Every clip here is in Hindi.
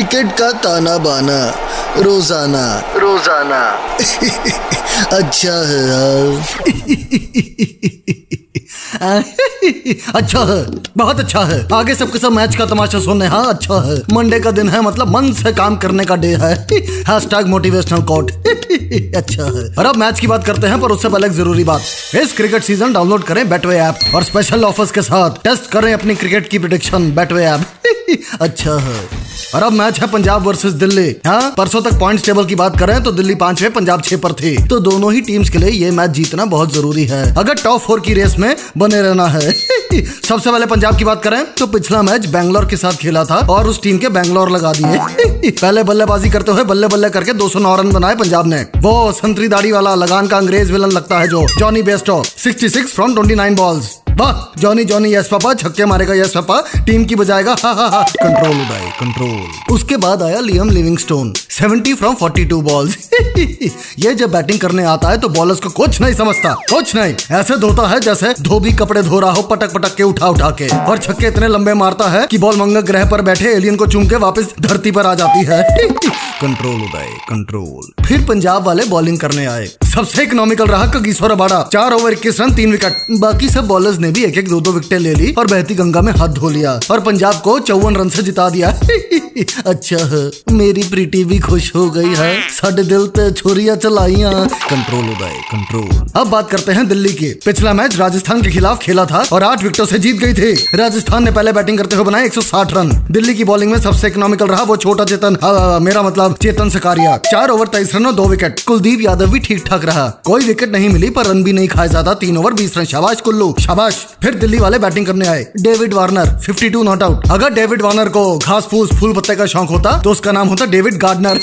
क्रिकेट का ताना बाना। रोज़ाना। रोज़ाना। अच्छा है यार। अच्छा है। बहुत अच्छा है। आगे सबके सब मैच का तमाशा सुनने। हाँ अच्छा है। मंडे का दिन है मतलब मन से काम करने का डे है। हैशटैग मोटिवेशनल कोट अच्छा है। और अब मैच की बात करते हैं पर उससे पहले एक ज़रूरी बात। इस क्रिकेट सीज़न डाउनलोड करें बैटवे ऐप और स्पेशल ऑफर्स के साथ टेस्ट करें अपनी क्रिकेट की प्रिडिक्शन बैटवे ऐप अच्छा है। और अब मैच है पंजाब वर्सेस दिल्ली। हाँ परसों तक पॉइंट्स टेबल की बात करें तो दिल्ली पाँच पांचवे, पंजाब छह पर थी। तो दोनों ही टीम्स के लिए ये मैच जीतना बहुत ज़रूरी है। अगर टॉप फोर की रेस में बने रहना है। सबसे पहले पंजाब की बात करें तो पिछला मैच बैंगलोर के साथ खेला था और उस टीम के बैंगलोर लगा दिए। पहले बल्लेबाजी करते हुए बल्ले बल्ले करके 209 रन बनाए पंजाब ने। वो संतरी दाढ़ी वाला लगान का अंग्रेज़ विलन लगता है जो जॉनी बेस्टो 66 फ्रॉम 29 बॉल्स वाह जॉनी जॉनी यस पापा छक्के मारेगा यस पापा टीम की बजाएगा हा हा हा। कंट्रोल उदय कंट्रोल उसके बाद आया लियम लिविंगस्टोन 70 फ्रॉम 42 बॉल्स ये जब बैटिंग करने आता है तो बॉलर्स को कुछ नहीं समझता, कुछ नहीं। ऐसे धोता है जैसे धोबी कपड़े धो रहा हो पटक पटक के उठा उठा के। और छक्के इतने लंबे मारता है कि बॉल मंगल ग्रह पर बैठे एलियन को चूम के वापस धरती पर आ जाती है। कंट्रोल उदय, कंट्रोल। फिर पंजाब वाले बॉलिंग करने आए। सबसे इकोनॉमिकल रहा कगीश्वर अबाड़ा। चार ओवर इक्कीस रन, तीन विकेट बाकी सब बॉलर्स ने भी एक एक दो दो विकेट ले ली और बहती गंगा में हाथ धो लिया। और पंजाब को चौवन रन से जिता दिया। अच्छा है मेरी प्रीति भी खुश हो गई है। साढ़े दिल ते छुरिया चलाइया। कंट्रोल उदय कंट्रोल अब बात करते हैं दिल्ली की। पिछला मैच राजस्थान के खिलाफ खेला था और आठ विकेटों से जीत गई थी। राजस्थान ने पहले बैटिंग करते हुए बनाए 160 रन। दिल्ली की बॉलिंग में सबसे इकोनॉमिकल रहा वो छोटा चेतन। आ, मेरा मतलब चेतन सकारिया चार ओवर तेईस रन और दो विकेट कुलदीप यादव भी ठीक ठाक रहा। कोई विकेट नहीं मिली पर रन भी नहीं खाए ज़्यादा। तीन ओवर बीस रन। शाबाश कुल्लू शाबाश। फिर दिल्ली वाले बैटिंग करने आए। डेविड वार्नर 52 नॉट आउट अगर डेविड वार्नर को घास फूस फूल पत्ते का शौक होता तो उसका नाम होता डेविड गार्डनर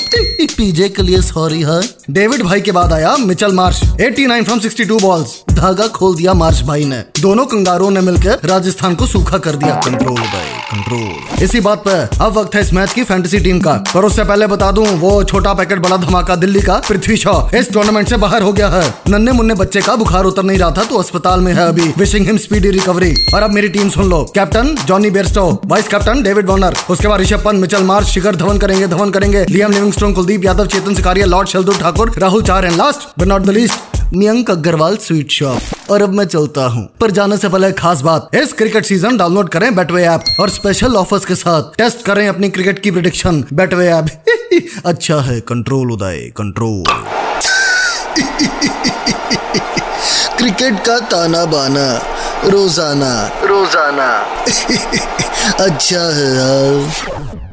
पीजे के लिए सॉरी है। डेविड भाई के बाद आया मिचल मार्श 89 फ्रॉम 62 बॉल्स धागा खोल दिया मार्श भाई ने। दोनों कंगारों ने मिलकर राजस्थान को सूखा कर दिया। कंट्रोल भाई। कंट्रोल इसी बात पे अब वक्त है इस मैच की फैंटेसी टीम का। पर उससे पहले बता दूँ, वो छोटा पैकेट बड़ा धमाका दिल्ली का पृथ्वी शॉ इस टूर्नामेंट से बाहर हो गया है। नन्हे मुन्ने बच्चे का बुखार उतर नहीं रहा था तो अस्पताल में है अभी। विशिंग हिम स्पीडी रिकवरी और अब मेरी टीम सुन लो। Captain Jonny Bairstow vice captain David Warner उसके बाद ऋषभ पंत मिचल मार्च शिखर धवन करेंगे धवन करेंगे। Liam Livingstone Kuldeep Yadav, Chetan Sakariya lord Shardul Thakur Rahul Chahar and last but not the least Mayank Agarwal sweet shop. और अब मैं चलता हूँ। पर जाने से पहले खास बात। इस क्रिकेट सीज़न डाउनलोड करें बैटवे ऐप और स्पेशल ऑफर्स के साथ टेस्ट करें अपनी क्रिकेट की प्रिडिक्शन बैटवे ऐप अच्छा है कंट्रोल उदय कंट्रोल क्रिकेट का ताना बाना, रोज़ाना रोज़ाना। अच्छा है यार।